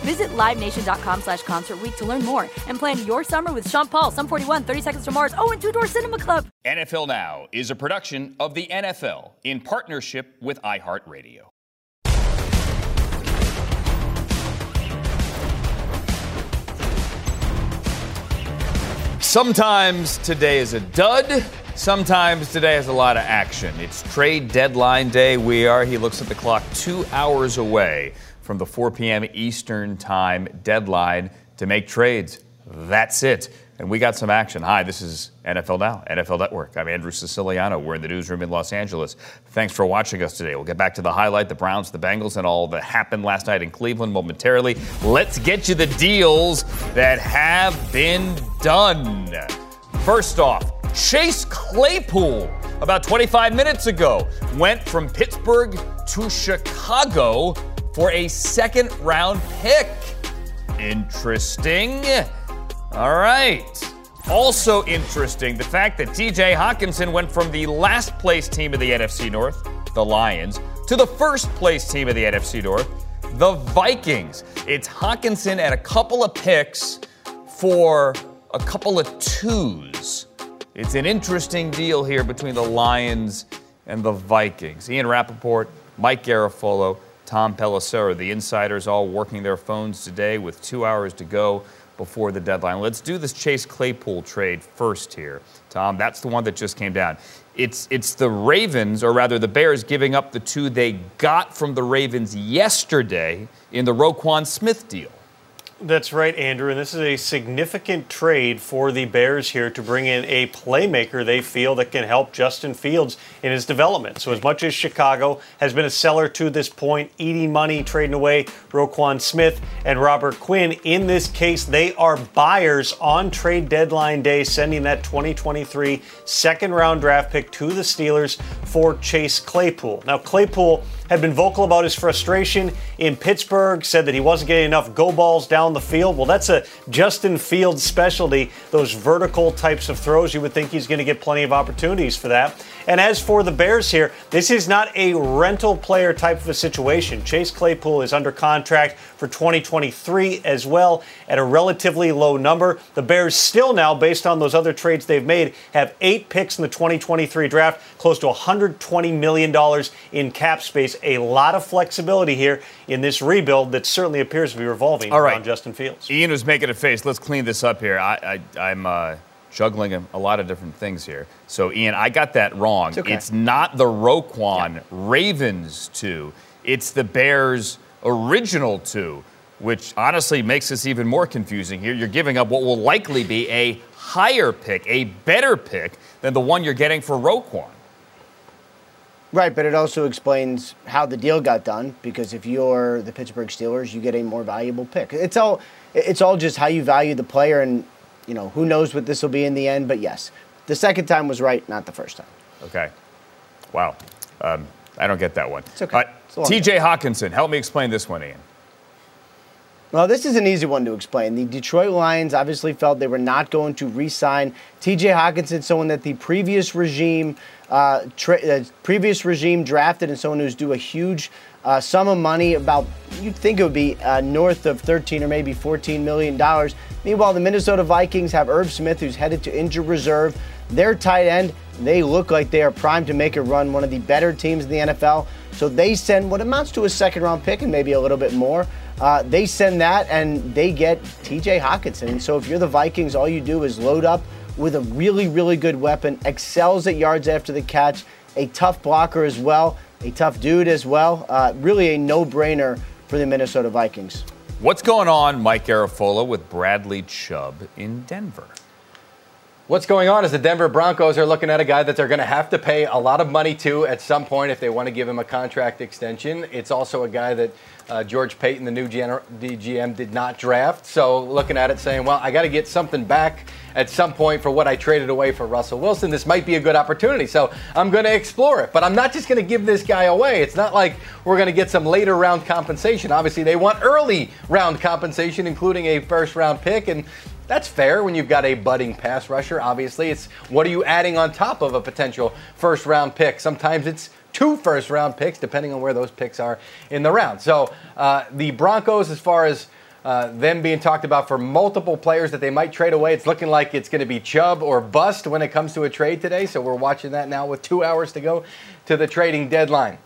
Visit LiveNation.com slash Concert to learn more and plan your summer with Sean Paul, Sum 41, 30 Seconds to Mars, oh, and Two Door Cinema Club. NFL Now is a production of the NFL in partnership with iHeartRadio. Sometimes today is a dud. Sometimes today has a lot of action. It's trade deadline day. We are, he looks at the clock, two hours away from the 4 p.m. Eastern Time deadline to make trades. That's it. And we got some action. Hi, this is NFL Now, NFL Network. I'm Andrew Siciliano. We're in the newsroom in Los Angeles. Thanks for watching us today. We'll get back to the highlight, the Browns, the Bengals, and all that happened last night in Cleveland momentarily. Let's get you the deals that have been done. First off, Chase Claypool, about 25 minutes ago, went from Pittsburgh to Chicago for a second round pick. Interesting. All right. Also interesting, the fact that TJ Hockenson went from the last place team of the NFC North, the Lions, to the first place team of the NFC North, the Vikings. It's Hockenson and a couple of picks for a couple of twos. It's an interesting deal here between the Lions and the Vikings. Ian Rapoport, Mike Garafolo, Tom Pelissero. The insiders all working their phones today with two hours to go before the deadline. Let's do this Chase Claypool trade first here. Tom, that's the one that just came down. It's, it's the Ravens, or rather the Bears, giving up the two they got from the Ravens yesterday in the Roquan Smith deal. That's right, Andrew. And this is a significant trade for the Bears here to bring in a playmaker they feel that can help Justin Fields in his development. So, as much as Chicago has been a seller to this point, eating money, trading away Roquan Smith and Robert Quinn, in this case, they are buyers on trade deadline day, sending that 2023 second round draft pick to the Steelers for Chase Claypool. Now, Claypool had been vocal about his frustration in Pittsburgh, said that he wasn't getting enough go balls down the field. Well, that's a Justin Fields specialty, those vertical types of throws. You would think he's going to get plenty of opportunities for that. And as for the Bears here, this is not a rental player type of a situation. Chase Claypool is under contract for 2023 as well at a relatively low number. The Bears still now, based on those other trades they've made, have eight picks in the 2023 draft, close to $120 million in cap space. A lot of flexibility here in this rebuild that certainly appears to be revolving All right. around Justin Fields. Ian was making a face. Let's clean this up here. I, I, I'm uh, juggling a, a lot of different things here. So, Ian, I got that wrong. okay. It's not the Roquan Ravens two. It's the Bears original two, which honestly makes this even more confusing here. You're giving up what will likely be a higher pick, a better pick than the one you're getting for Roquan. Right, but it also explains how the deal got done because if you're the Pittsburgh Steelers, you get a more valuable pick. It's all it's all just how you value the player and you know, who knows what this will be in the end, but yes. The second time was right, not the first time. Okay. Wow. Um, I don't get that one. It's okay. Uh, TJ Hockenson, help me explain this one, Ian. Well, this is an easy one to explain. The Detroit Lions obviously felt they were not going to re-sign T.J. Hockenson, someone that the previous regime, uh, tra- uh, previous regime drafted, and someone who's due a huge uh, sum of money. About you'd think it would be uh, north of 13 or maybe 14 million dollars. Meanwhile, the Minnesota Vikings have Irv Smith, who's headed to injured reserve. Their tight end, they look like they are primed to make a run, one of the better teams in the NFL. So they send what amounts to a second round pick and maybe a little bit more. Uh, they send that and they get TJ Hockenson. So if you're the Vikings, all you do is load up with a really, really good weapon, excels at yards after the catch, a tough blocker as well, a tough dude as well. Uh, really a no brainer for the Minnesota Vikings. What's going on, Mike Garafolo, with Bradley Chubb in Denver? What's going on is the Denver Broncos are looking at a guy that they're going to have to pay a lot of money to at some point if they want to give him a contract extension. It's also a guy that uh, George Paton, the new gener- DGM, did not draft. So looking at it saying, well, I got to get something back at some point for what I traded away for Russell Wilson. This might be a good opportunity. So I'm going to explore it. But I'm not just going to give this guy away. It's not like we're going to get some later round compensation. Obviously, they want early round compensation, including a first round pick. And that's fair when you've got a budding pass rusher. Obviously, it's what are you adding on top of a potential first round pick? Sometimes it's two first round picks, depending on where those picks are in the round. So uh, the Broncos, as far as uh, them being talked about for multiple players that they might trade away. It's looking like it's going to be Chubb or bust when it comes to a trade today. So we're watching that now with two hours to go to the trading deadline.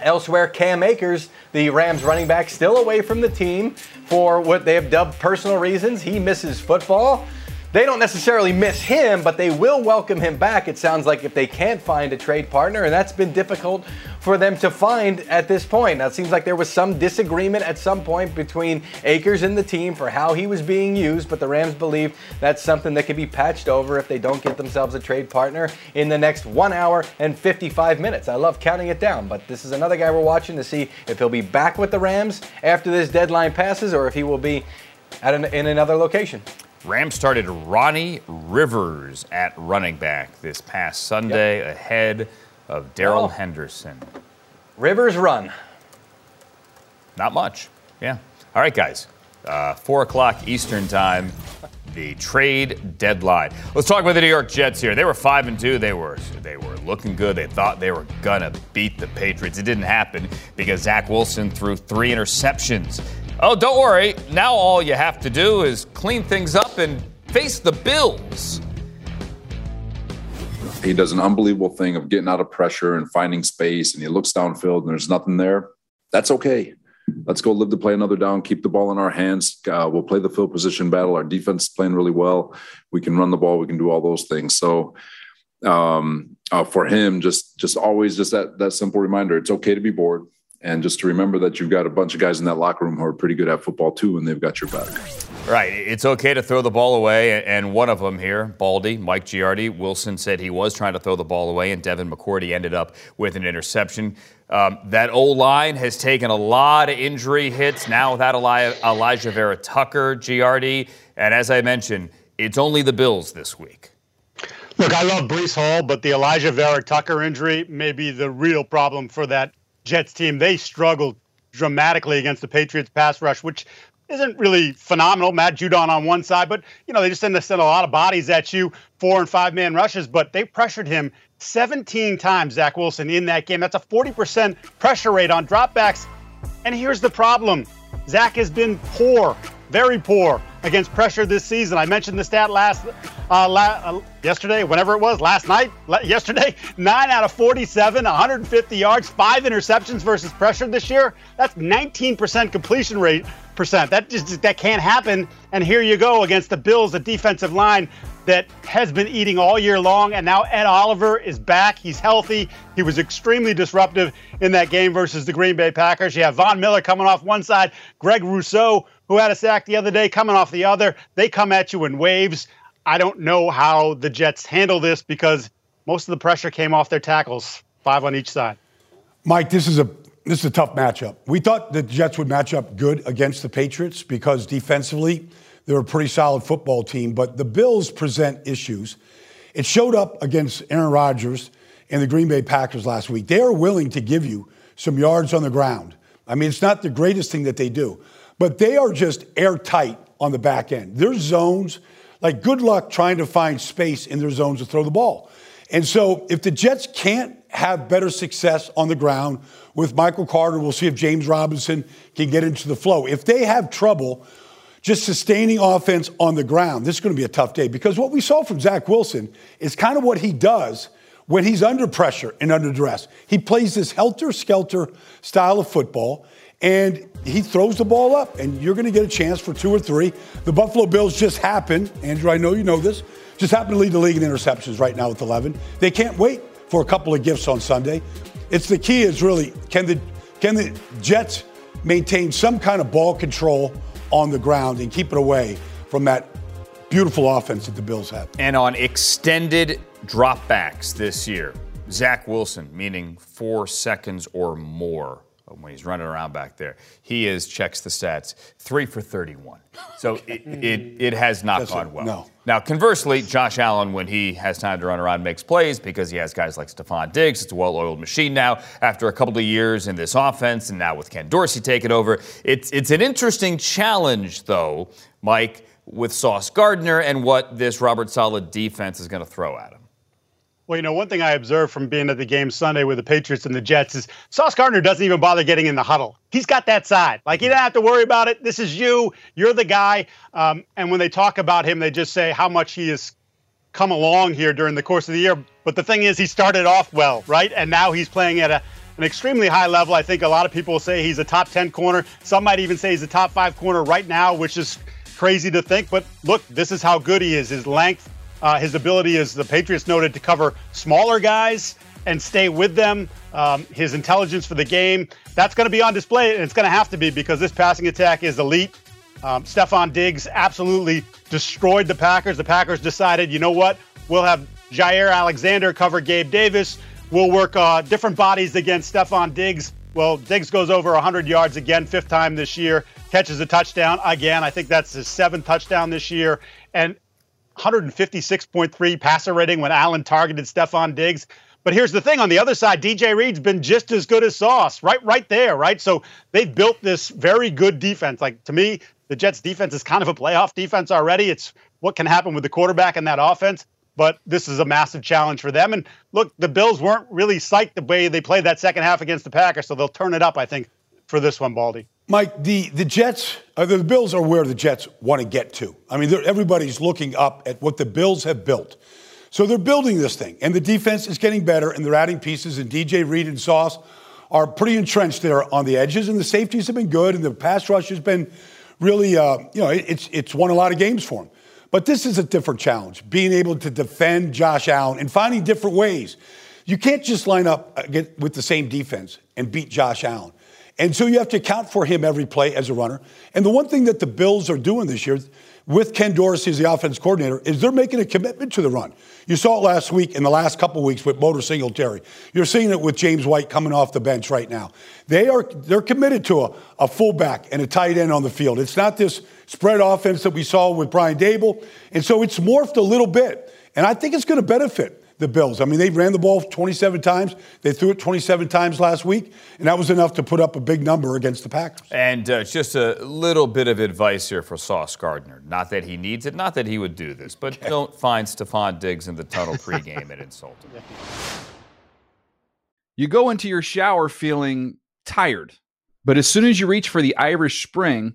Elsewhere, Cam Akers, the Rams running back, still away from the team for what they have dubbed personal reasons. He misses football. They don't necessarily miss him, but they will welcome him back, it sounds like, if they can't find a trade partner, and that's been difficult for them to find at this point. Now, it seems like there was some disagreement at some point between Akers and the team for how he was being used, but the Rams believe that's something that can be patched over if they don't get themselves a trade partner in the next one hour and 55 minutes. I love counting it down, but this is another guy we're watching to see if he'll be back with the Rams after this deadline passes or if he will be at an, in another location. Rams started Ronnie Rivers at running back this past Sunday yep. ahead of Darrell Henderson. Rivers run. Not much. Yeah. All right, guys. Uh, Four o'clock Eastern time. The trade deadline. Let's talk about the New York Jets here. They were five and two. They were they were looking good. They thought they were gonna beat the Patriots. It didn't happen because Zach Wilson threw three interceptions. Oh, don't worry. Now all you have to do is clean things up and face the Bills. He does an unbelievable thing of getting out of pressure and finding space, and he looks downfield and there's nothing there. That's okay. Let's go live to play another down, keep the ball in our hands. Uh, we'll play the field position battle. Our defense is playing really well. We can run the ball. We can do all those things. So, um, uh, for him, just just always just that that simple reminder: it's okay to be bored and just to remember that you've got a bunch of guys in that locker room who are pretty good at football too, and they've got your back. Right. It's okay to throw the ball away, and one of them here, Baldy, Mike Giardi, Wilson said he was trying to throw the ball away, and Devin McCourty ended up with an interception. Um, that old line has taken a lot of injury hits now without Eli- Alijah Vera Tucker, Giardi, and as I mentioned, it's only the Bills this week. Look, I love Breece Hall, but the Alijah Vera Tucker injury may be the real problem for that Jets team, they struggled dramatically against the Patriots pass rush, which isn't really phenomenal. Matt Judon on one side, but you know they just tend to send a lot of bodies at you, four and five man rushes. But they pressured him 17 times, Zach Wilson, in that game. That's a 40% pressure rate on dropbacks. And here's the problem: Zach has been poor, very poor against pressure this season. I mentioned the stat last, uh, la- uh, yesterday, whenever it was, last night, la- yesterday, nine out of 47, 150 yards, five interceptions versus pressure this year. That's 19% completion rate percent. That just that can't happen. And here you go against the Bills, a defensive line that has been eating all year long. And now Ed Oliver is back. He's healthy. He was extremely disruptive in that game versus the Green Bay Packers. You have Von Miller coming off one side, Greg Rousseau, who had a sack the other day, coming off the other. They come at you in waves. I don't know how the Jets handle this because most of the pressure came off their tackles, five on each side. Mike, this is a this is a tough matchup. We thought the Jets would match up good against the Patriots because defensively they're a pretty solid football team, but the Bills present issues. It showed up against Aaron Rodgers and the Green Bay Packers last week. They are willing to give you some yards on the ground. I mean, it's not the greatest thing that they do. But they are just airtight on the back end. Their zones, like good luck trying to find space in their zones to throw the ball. And so if the Jets can't have better success on the ground with Michael Carter, we'll see if James Robinson can get into the flow. If they have trouble just sustaining offense on the ground, this is going to be a tough day because what we saw from Zach Wilson is kind of what he does when he's under pressure and under duress. He plays this helter skelter style of football and he throws the ball up, and you're going to get a chance for two or three. The Buffalo Bills just happened, Andrew, I know you know this, just happen to lead the league in interceptions right now with 11. They can't wait for a couple of gifts on Sunday. It's the key is really can the can the Jets maintain some kind of ball control on the ground and keep it away from that beautiful offense that the Bills have. And on extended dropbacks this year, Zach Wilson, meaning four seconds or more when he's running around back there. He is checks the stats three for 31. So it, it, it has not That's gone well. No. Now, conversely, Josh Allen, when he has time to run around, makes plays because he has guys like Stefon Diggs. It's a well-oiled machine now. After a couple of years in this offense, and now with Ken Dorsey taking over, it's it's an interesting challenge, though, Mike, with Sauce Gardner and what this Robert Saleh defense is going to throw at him. Well, you know, one thing I observed from being at the game Sunday with the Patriots and the Jets is Sauce Gardner doesn't even bother getting in the huddle. He's got that side. Like, you don't have to worry about it. This is you. You're the guy. Um, and when they talk about him, they just say how much he has come along here during the course of the year. But the thing is, he started off well, right? And now he's playing at a, an extremely high level. I think a lot of people say he's a top 10 corner. Some might even say he's a top five corner right now, which is crazy to think. But look, this is how good he is. His length, uh, his ability, as the Patriots noted, to cover smaller guys and stay with them. Um, his intelligence for the game, that's going to be on display, and it's going to have to be because this passing attack is elite. Um, Stefon Diggs absolutely destroyed the Packers. The Packers decided, you know what? We'll have Jaire Alexander cover Gabe Davis. We'll work uh, different bodies against Stefon Diggs. Well, Diggs goes over 100 yards again, fifth time this year, catches a touchdown again. I think that's his seventh touchdown this year. And 156.3 passer rating when Allen targeted Stefon Diggs. But here's the thing on the other side, DJ Reed's been just as good as Sauce, right? Right there, right? So they've built this very good defense. Like to me, the Jets defense is kind of a playoff defense already. It's what can happen with the quarterback in that offense. But this is a massive challenge for them. And look, the Bills weren't really psyched the way they played that second half against the Packers, so they'll turn it up, I think, for this one, Baldy. Mike, the, the Jets, uh, the Bills are where the Jets want to get to. I mean, everybody's looking up at what the Bills have built. So they're building this thing, and the defense is getting better, and they're adding pieces, and DJ Reed and Sauce are pretty entrenched there on the edges, and the safeties have been good, and the pass rush has been really, uh, you know, it's, it's won a lot of games for them. But this is a different challenge, being able to defend Josh Allen and finding different ways. You can't just line up with the same defense and beat Josh Allen. And so you have to account for him every play as a runner. And the one thing that the Bills are doing this year with Ken Dorsey as the offense coordinator is they're making a commitment to the run. You saw it last week in the last couple weeks with Motor Singletary. You're seeing it with James White coming off the bench right now. They are they're committed to a, a fullback and a tight end on the field. It's not this spread offense that we saw with Brian Daboll. And so it's morphed a little bit. And I think it's going to benefit the Bills. I mean, they ran the ball 27 times. They threw it 27 times last week, and that was enough to put up a big number against the Packers. And uh, just a little bit of advice here for Sauce Gardner. Not that he needs it, not that he would do this, but don't find Stefon Diggs in the tunnel pregame and insult him. You go into your shower feeling tired, but as soon as you reach for the Irish Spring,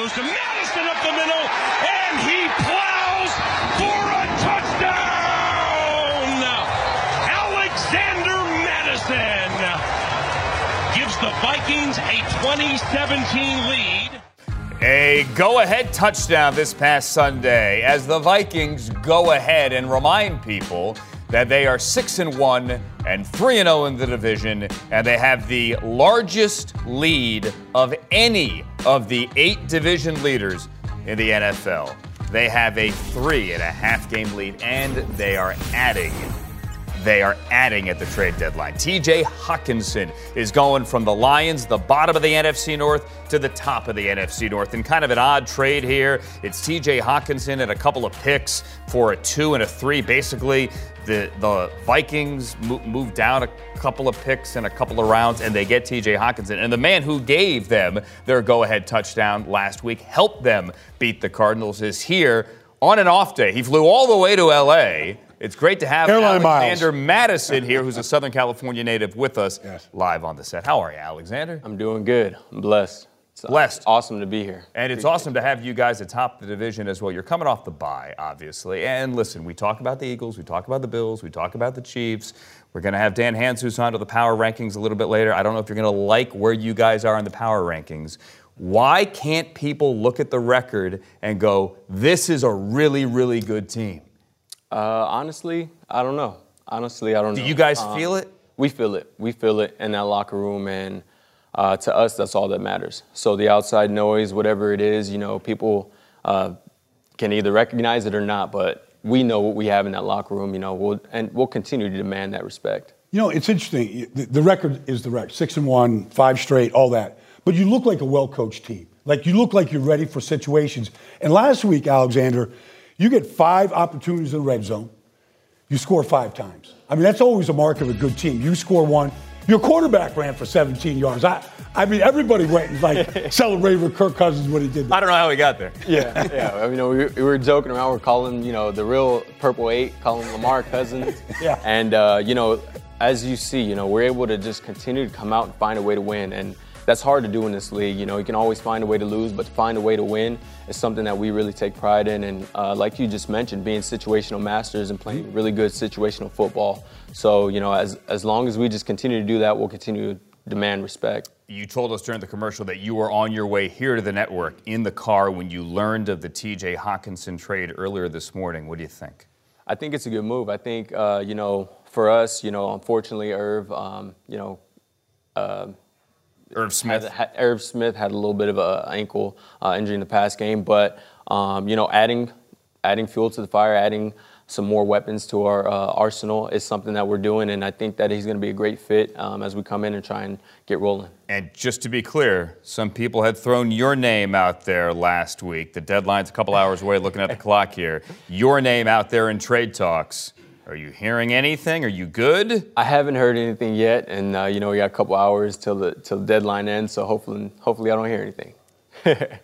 Goes to Mattison up the middle, and he plows for a touchdown! Alexander Mattison gives the Vikings a 2017 lead. A go ahead touchdown this past Sunday as the Vikings go ahead and remind people that they are 6 and 1 and 3 and 0 in the division and they have the largest lead of any of the 8 division leaders in the NFL. They have a three and a half game lead and they are adding they are adding at the trade deadline. TJ Hockenson is going from the Lions, the bottom of the NFC North, to the top of the NFC North. And kind of an odd trade here, it's TJ Hockenson and a couple of picks for a two and a three. Basically, the, the Vikings move, moved down a couple of picks and a couple of rounds, and they get TJ Hockenson. And the man who gave them their go ahead touchdown last week, helped them beat the Cardinals, is here on an off day. He flew all the way to LA. It's great to have Airline miles. Alexander Mattison here, who's a Southern California native, with us live on the set. How are you, Alexander? I'm doing good. I'm blessed. It's Blessed. awesome to be here. And it's awesome to have you guys atop the division as well. You're coming off the bye, obviously. And listen, we talk about the Eagles, we talk about the Bills, we talk about the Chiefs. We're going to have Dan Hanzus on to the power rankings a little bit later. I don't know if you're going to like where you guys are in the power rankings. Why can't people look at the record and go, this is a really, really good team? Uh, honestly, I don't know. Honestly, I don't Do know. Do you guys Um, feel it? We feel it. We feel it in that locker room, and uh, to us, that's all that matters. So the outside noise, whatever it is, you know, people uh, can either recognize it or not, but we know what we have in that locker room, you know, we'll, and we'll continue to demand that respect. You know, it's interesting. The, the record is the record six and one, five straight, all that. But you look like a well coached team. Like you look like you're ready for situations. And last week, Alexander, you get five opportunities in the red zone. You score five times. I mean, that's always a mark of a good team. You score one. Your quarterback ran for 17 yards. I, I mean, everybody went and like celebrated with Kirk Cousins when he did that. I don't know how he got there. Yeah, yeah. I mean, you know, we, we were joking around. We're calling, you know, the real Purple Eight, calling Lamar Cousins. Yeah. And uh, you know, as you see, you know, we're able to just continue to come out and find a way to win, and that's hard to do in this league. You know, you can always find a way to lose, but to find a way to win is something that we really take pride in. And uh, like you just mentioned, being situational masters and playing really good situational football. So you know, as as long as we just continue to do that, we'll continue to demand respect. You told us during the commercial that you were on your way here to the network in the car when you learned of the TJ Hockenson trade earlier this morning. What do you think? I think it's a good move. I think uh, you know, for us, you know, unfortunately, Irv, um, you know, uh, Irv Smith. Had, had, Irv Smith had a little bit of an ankle uh, injury in the past game, but um, you know, adding adding fuel to the fire, adding some more weapons to our uh, arsenal is something that we're doing, and I think that he's going to be a great fit um, as we come in and try and get rolling. And just to be clear, some people had thrown your name out there last week. The deadline's a couple hours away, looking at the clock here. Your name out there in trade talks. Are you hearing anything? Are you good? I haven't heard anything yet, and uh, you know we got a couple hours till the till the deadline ends, so hopefully hopefully I don't hear anything.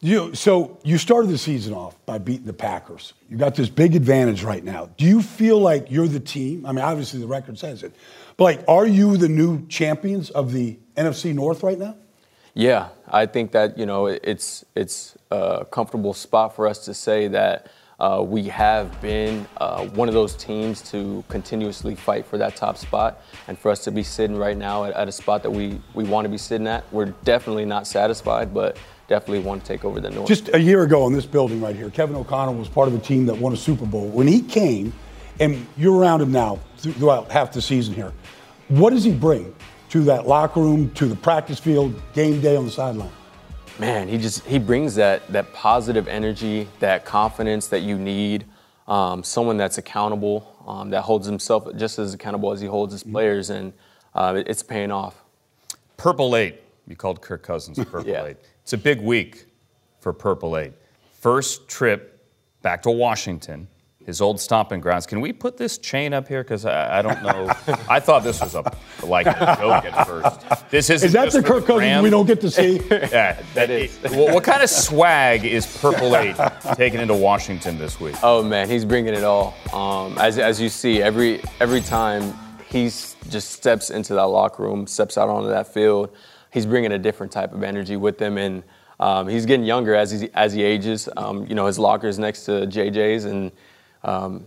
You, so you started the season off by beating the Packers. You got this big advantage right now. Do you feel like you're the team? I mean, obviously the record says it, but like, are you the new champions of the NFC North right now? Yeah, I think that you know it's it's a comfortable spot for us to say that uh, we have been uh, one of those teams to continuously fight for that top spot, and for us to be sitting right now at, at a spot that we we want to be sitting at, we're definitely not satisfied, but definitely want to take over the North. Just a year ago in this building right here, Kevin O'Connell was part of a team that won a Super Bowl. When he came, and you're around him now throughout half the season here, what does he bring to that locker room, to the practice field, game day on the sideline? Man, he just he brings that that positive energy, that confidence that you need. Um, someone that's accountable, um, that holds himself just as accountable as he holds his players, and uh, it's paying off. Purple Eight. You called Kirk Cousins Purple Yeah. Eight. It's a big week for Purple Eight. First trip back to Washington, his old stomping grounds. Can we put this chain up here? Because I, I don't know. I thought this was a like a joke at first. This isn't Is that the for Kirk Cousins we don't get to see? Yeah, that is. What, what kind of swag is Purple Eight taking into Washington this week? Oh man, he's bringing it all. Um, as, as you see, every every time he just steps into that locker room, steps out onto that field, he's bringing a different type of energy with him, and um, he's getting younger as he as he ages. Um, you know, his locker's next to JJ's, and um,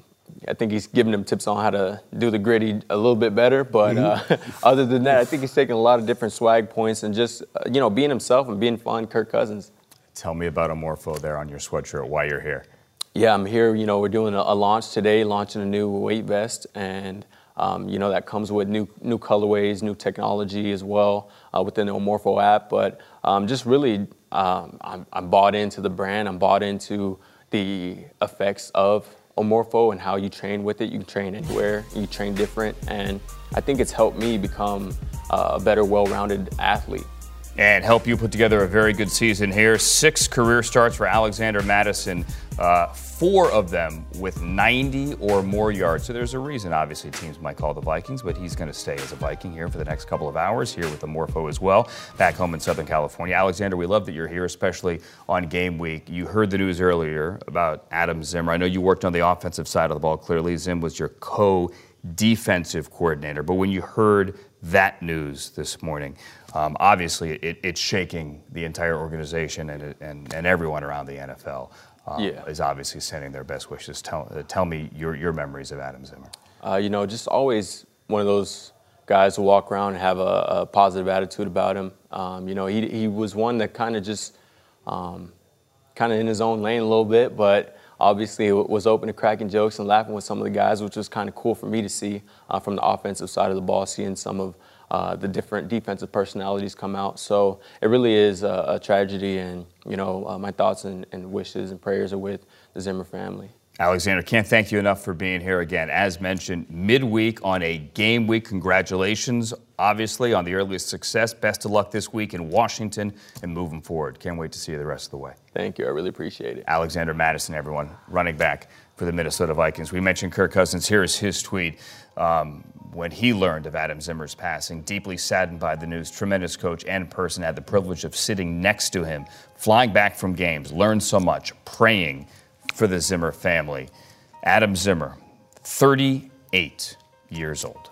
I think he's giving him tips on how to do the Griddy a little bit better. But uh, other than that, I think he's taking a lot of different swag points and just uh, you know being himself and being fun. Kirk Cousins. Tell me about Omorpho there on your sweatshirt. Why you're here? Yeah, I'm here. You know, we're doing a, a launch today, launching a new weight vest, and um, you know that comes with new new colorways, new technology as well uh, within the Omorpho app. But um, just really, um, I'm, I'm bought into the brand. I'm bought into the effects of Omorpho and how you train with it. You can train anywhere. You train different, and I think it's helped me become a better, well-rounded athlete. And help you put together a very good season here. Six career starts for Alexander Mattison, uh, four of them with 90 or more yards. So there's a reason, obviously, teams might call the Vikings, but he's going to stay as a Viking here for the next couple of hours here with the Morpho as well, back home in Southern California. Alexander, we love that you're here, especially on game week. You heard the news earlier about Adam Zimmer. I know you worked on the offensive side of the ball. Clearly, Zim was your co defensive coordinator. But when you heard that news this morning, um, obviously it, it's shaking the entire organization and, and, and everyone around the NFL. Um, Yeah. Is obviously sending their best wishes. Tell, uh, tell me your, your memories of Adam Zimmer. Uh, you know, just always one of those guys who walk around and have a, a positive attitude about him. Um, you know, he, he was one that kind of just um, kind of in his own lane a little bit, but obviously was open to cracking jokes and laughing with some of the guys, which was kind of cool for me to see uh, from the offensive side of the ball, seeing some of uh, the different defensive personalities come out. So it really is a, a tragedy, and you know, uh, my thoughts and, and wishes and prayers are with the Zimmer family. Alexander, can't thank you enough for being here again. As mentioned, midweek on a game week. Congratulations, obviously, on the earliest success. Best of luck this week in Washington and moving forward. Can't wait to see you the rest of the way. Thank you. I really appreciate it. Alexander Mattison, everyone, running back for the Minnesota Vikings. We mentioned Kirk Cousins. Here is his tweet um, when he learned of Adam Zimmer's passing. Deeply saddened by the news, tremendous coach and person. Had the privilege of sitting next to him, flying back from games, learned so much, praying for the Zimmer family. Adam Zimmer, 38 years old.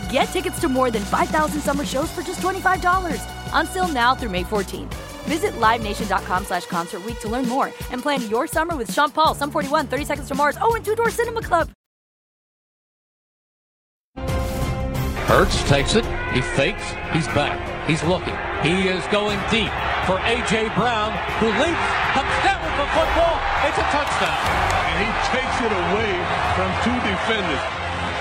Get tickets to more than 5,000 summer shows for just $25. Until now through May 14th. Visit LiveNation.com slash Concert Week to learn more and plan your summer with Sean Paul, Sum 41, 30 Seconds to Mars, oh, and Two Door Cinema Club. Hurts takes it. He fakes. He's back. He's looking. He is going deep for A.J. Brown, who leaps, comes down with the football. It's a touchdown. And he takes it away from two defenders.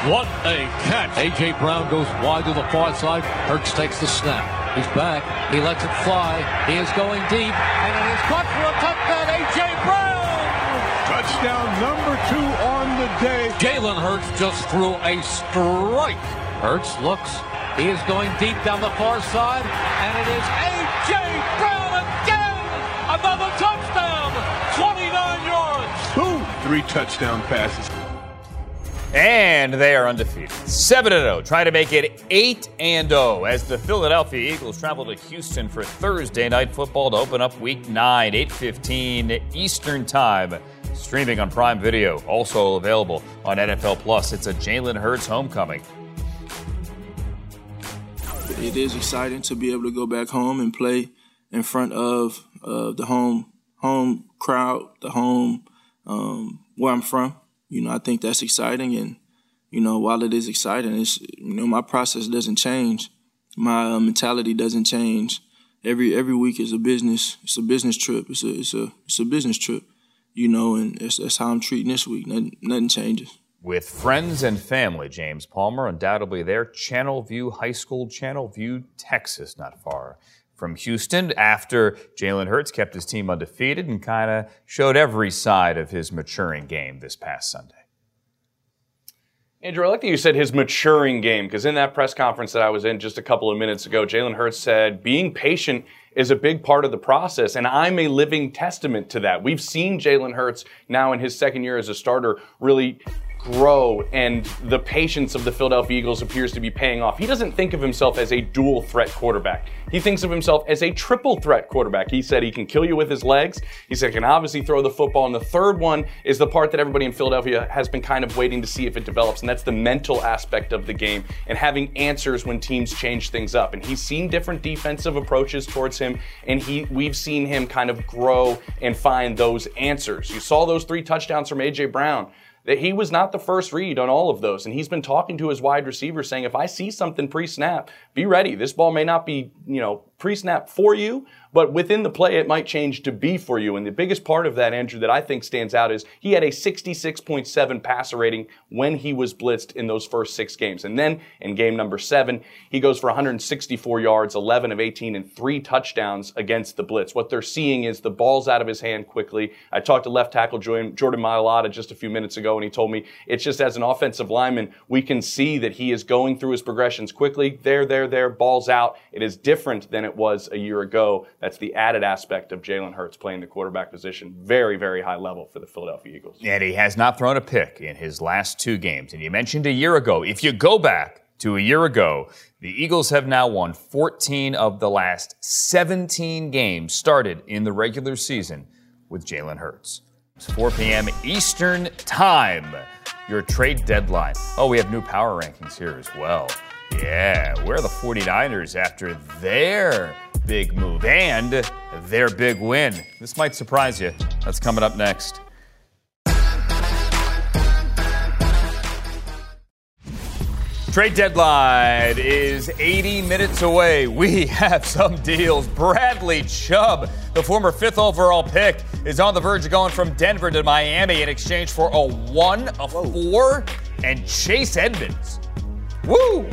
What a catch. A.J. Brown goes wide to the far side. Hurts takes the snap. He's back. He lets it fly. He is going deep. And it is caught for a touchdown. A.J. Brown. Touchdown number two on the day. Jalen Hurts just threw a strike. Hurts looks. He is going deep down the far side. And it is A.J. Brown again. Another touchdown. 29 yards. Two three touchdown passes. And they are undefeated. 7 0, trying to make it 8 0 as the Philadelphia Eagles travel to Houston for Thursday night football to open up week 9, 8:15 Eastern Time. Streaming on Prime Video, also available on NFL Plus. It's a Jalen Hurts homecoming. It is exciting to be able to go back home and play in front of uh, the home home crowd, the home um, where I'm from. You know, I think that's exciting, and you know, while it is exciting, it's you know my process doesn't change, my uh, mentality doesn't change. Every every week is a business. It's a business trip. It's a it's a it's a business trip. You know, and that's, how I'm treating this week. Nothing, nothing changes. With friends and family, James Palmer undoubtedly there. Channelview High School, Channel Channelview, Texas, not far from Houston. After Jalen Hurts kept his team undefeated and kind of showed every side of his maturing game this past Sunday. Andrew, I like that you said his maturing game because in that press conference that I was in just a couple of minutes ago, Jalen Hurts said being patient is a big part of the process, and I'm a living testament to that. We've seen Jalen Hurts now in his second year as a starter really grow and the patience of the Philadelphia Eagles appears to be paying off. He doesn't think of himself as a dual threat quarterback. He thinks of himself as a triple threat quarterback. He said he can kill you with his legs. He said he can obviously throw the football. And the third one is the part that everybody in Philadelphia has been kind of waiting to see if it develops, and that's the mental aspect of the game and having answers when teams change things up. And he's seen different defensive approaches towards him, and he we've seen him kind of grow and find those answers. You saw those three touchdowns from AJ Brown that he was not the first read on all of those. And he's been talking to his wide receiver saying, if I see something pre snap, be ready. This ball may not be, you know, pre snap for you, but within the play, it might change to be for you. And the biggest part of that, Andrew, that I think stands out is he had a 66.7 passer rating when he was blitzed in those first six games. And then in game number seven, he goes for 164 yards, 11 of 18, and three touchdowns against the blitz. What they're seeing is the ball's out of his hand quickly. I talked to left tackle Jordan Mailata just a few minutes ago, and he told me it's just as an offensive lineman, we can see that he is going through his progressions quickly. There, there, there, ball's out. It is different than it was a year ago. That's the added aspect of Jalen Hurts playing the quarterback position. Very, very high level for the Philadelphia Eagles. And he has not thrown a pick in his last two games. And you mentioned a year ago. If you go back to a year ago, the Eagles have now won 14 of the last 17 games started in the regular season with Jalen Hurts. It's 4 p.m. Eastern Time. Your trade deadline. Oh, we have new power rankings here as well. Yeah, where are the 49ers after their big move and their big win? This might surprise you. That's coming up next. Trade deadline is 80 minutes away. We have some deals. Bradley Chubb, the former fifth overall pick, is on the verge of going from Denver to Miami in exchange for a one, a four, and Chase Edmonds. Woo!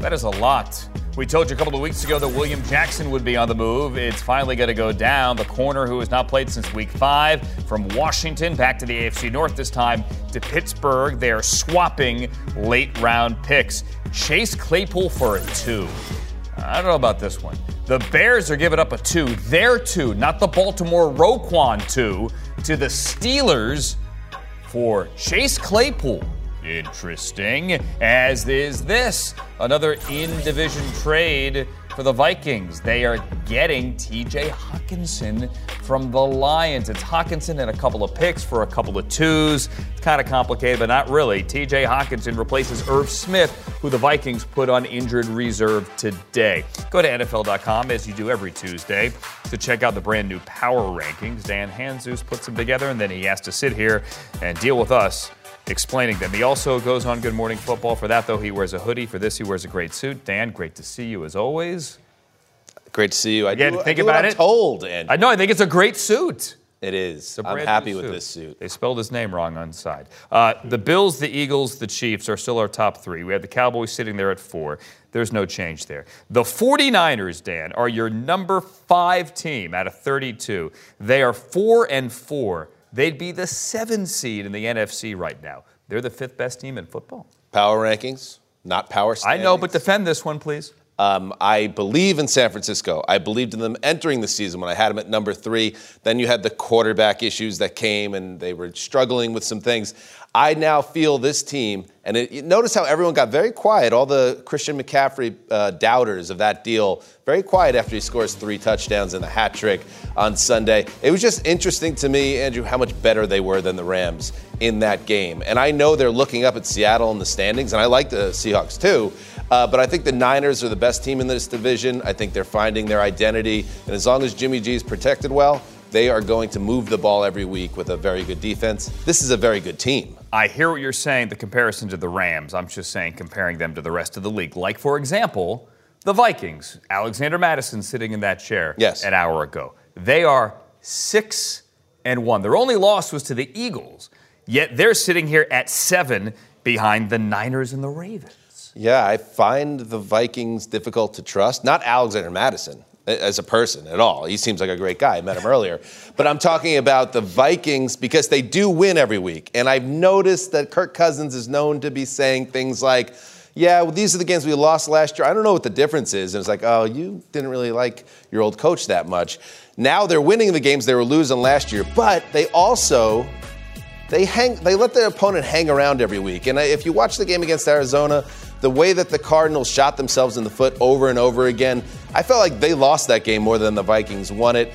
That is a lot. We told you a couple of weeks ago that William Jackson would be on the move. It's finally going to go down. The corner who has not played since week five from Washington back to the AFC North this time to Pittsburgh. They are swapping late round picks. Chase Claypool for a two. I don't know about this one. The Bears are giving up a two, their two, not the Baltimore Roquan two, to the Steelers for Chase Claypool. Interesting, as is this another in division trade for the Vikings. They are getting TJ Hockenson from the Lions. It's Hockenson and a couple of picks for a couple of twos. It's kind of complicated, but not really. TJ Hockenson replaces Irv Smith, who the Vikings put on injured reserve today. Go to NFL.com as you do every Tuesday to check out the brand new power rankings. Dan Hanzus puts them together, and then he has to sit here and deal with us explaining them. He also goes on Good Morning Football. For that, though, he wears a hoodie. For this, he wears a great suit. Dan, great to see you as always. Great to see you. I Again, do, think I do what about I'm it. told, and I know. I think it's a great suit. it is. I'm happy with this suit. They spelled his name wrong on the side. Uh, the Bills, the Eagles, the Chiefs are still our top three. We have the Cowboys sitting there at four. There's no change there. The 49ers, Dan, are your number five team out of 32. They are four and four. They'd be the seven seed in the NFC right now. They're the fifth best team in football. Power rankings, not power standings. I know, but defend this one, please. Um, I believe in San Francisco. I believed in them entering the season when I had them at number three. Then you had the quarterback issues that came, and they were struggling with some things. I now feel this team, and it, notice how everyone got very quiet. All the Christian McCaffrey uh, doubters of that deal, very quiet after he scores three touchdowns and the hat trick on Sunday. It was just interesting to me, Andrew, how much better they were than the Rams in that game. And I know they're looking up at Seattle in the standings, and I like the Seahawks too. Uh, but I think the Niners are the best team in this division. I think they're finding their identity. And as long as Jimmy G is protected well, they are going to move the ball every week with a very good defense. This is a very good team. I hear what you're saying, the comparison to the Rams. I'm just saying comparing them to the rest of the league. Like, for example, the Vikings. Alexander Mattison sitting in that chair Yes. an hour ago. They are six and one. Their only loss was to the Eagles, yet they're sitting here at seven behind the Niners and the Ravens. Yeah, I find the Vikings difficult to trust. Not Alexander Mattison as a person at all. He seems like a great guy. I met him earlier. But I'm talking about the Vikings because they do win every week. And I've noticed that Kirk Cousins is known to be saying things like, yeah, well, these are the games we lost last year. I don't know what the difference is. And it's like, oh, you didn't really like your old coach that much. Now they're winning the games they were losing last year, but they also they hang they let their opponent hang around every week. And if you watch the game against Arizona, the way that the Cardinals shot themselves in the foot over and over again, I felt like they lost that game more than the Vikings won it.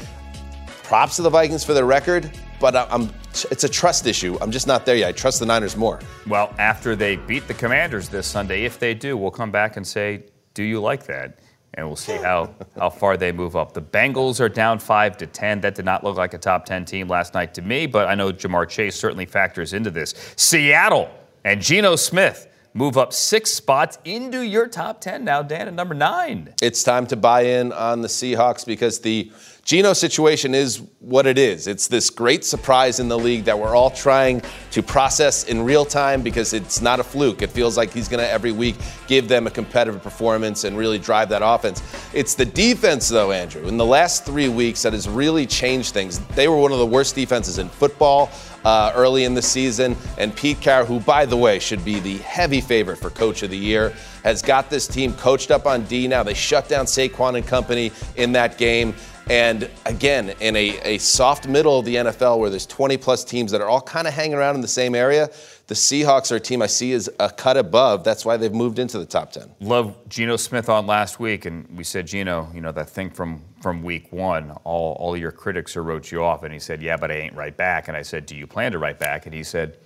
Props to the Vikings for their record, but I'm it's a trust issue. I'm just not there yet. I trust the Niners more. Well, after they beat the Commanders this Sunday, if they do, we'll come back and say, do you like that? And we'll see how, how far they move up. The Bengals are down 5 to 10. That did not look like a top 10 team last night to me, but I know Ja'Marr Chase certainly factors into this. Seattle and Geno Smith move up six spots into your top 10 now, Dan, at number nine. It's time to buy in on the Seahawks because the Geno situation is what it is. It's this great surprise in the league that we're all trying to process in real time because it's not a fluke. It feels like he's going to every week give them a competitive performance and really drive that offense. It's the defense, though, Andrew. In the last three weeks, that has really changed things. They were one of the worst defenses in football uh, early in the season. And Pete Carroll, who, by the way, should be the heavy favorite for Coach of the Year, has got this team coached up on D now. They shut down Saquon and company in that game. And again, in a, a soft middle of the NFL where there's 20 plus teams that are all kind of hanging around in the same area, the Seahawks are a team I see as a cut above. That's why they've moved into the top 10. Love Geno Smith on last week, and we said, Geno, you know, that thing from, from week one, all, all your critics are wrote you off. And he said, Yeah, but I ain't right back. And I said, Do you plan to write back? And he said,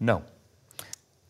No.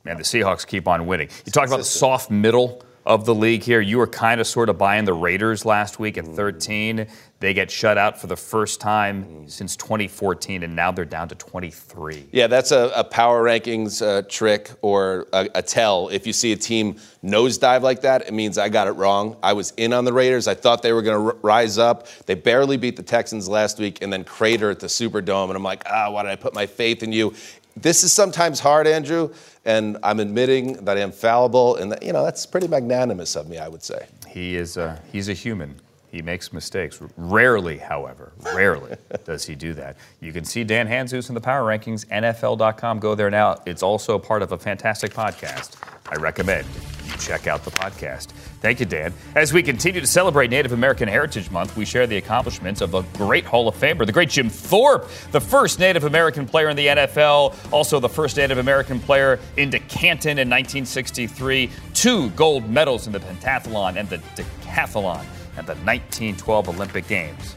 Man, the Seahawks keep on winning. You talk about the soft middle of the league here. You were kind of sort of buying the Raiders last week at 13. They get shut out for the first time since 2014, and now they're down to 23. Yeah, that's a, a power rankings uh, trick or a, a tell. If you see a team nosedive like that, it means I got it wrong. I was in on the Raiders. I thought they were going to r- rise up. They barely beat the Texans last week and then crater at the Superdome. And I'm like, ah, why did I put my faith in you? This is sometimes hard, Andrew, and I'm admitting that I am fallible, and that, you know that's pretty magnanimous of me, I would say. He is a, he's a human. He makes mistakes. Rarely, however, rarely does he do that. You can see Dan Hanzus in the Power Rankings, NFL.com. Go there now. It's also part of a fantastic podcast I recommend check out the podcast. Thank you, Dan. As we continue to celebrate Native American Heritage Month, we share the accomplishments of a great Hall of Famer, the great Jim Thorpe, the first Native American player in the NFL, also the first Native American player into Canton in 1963, two gold medals in the pentathlon and the decathlon at the 1912 Olympic Games.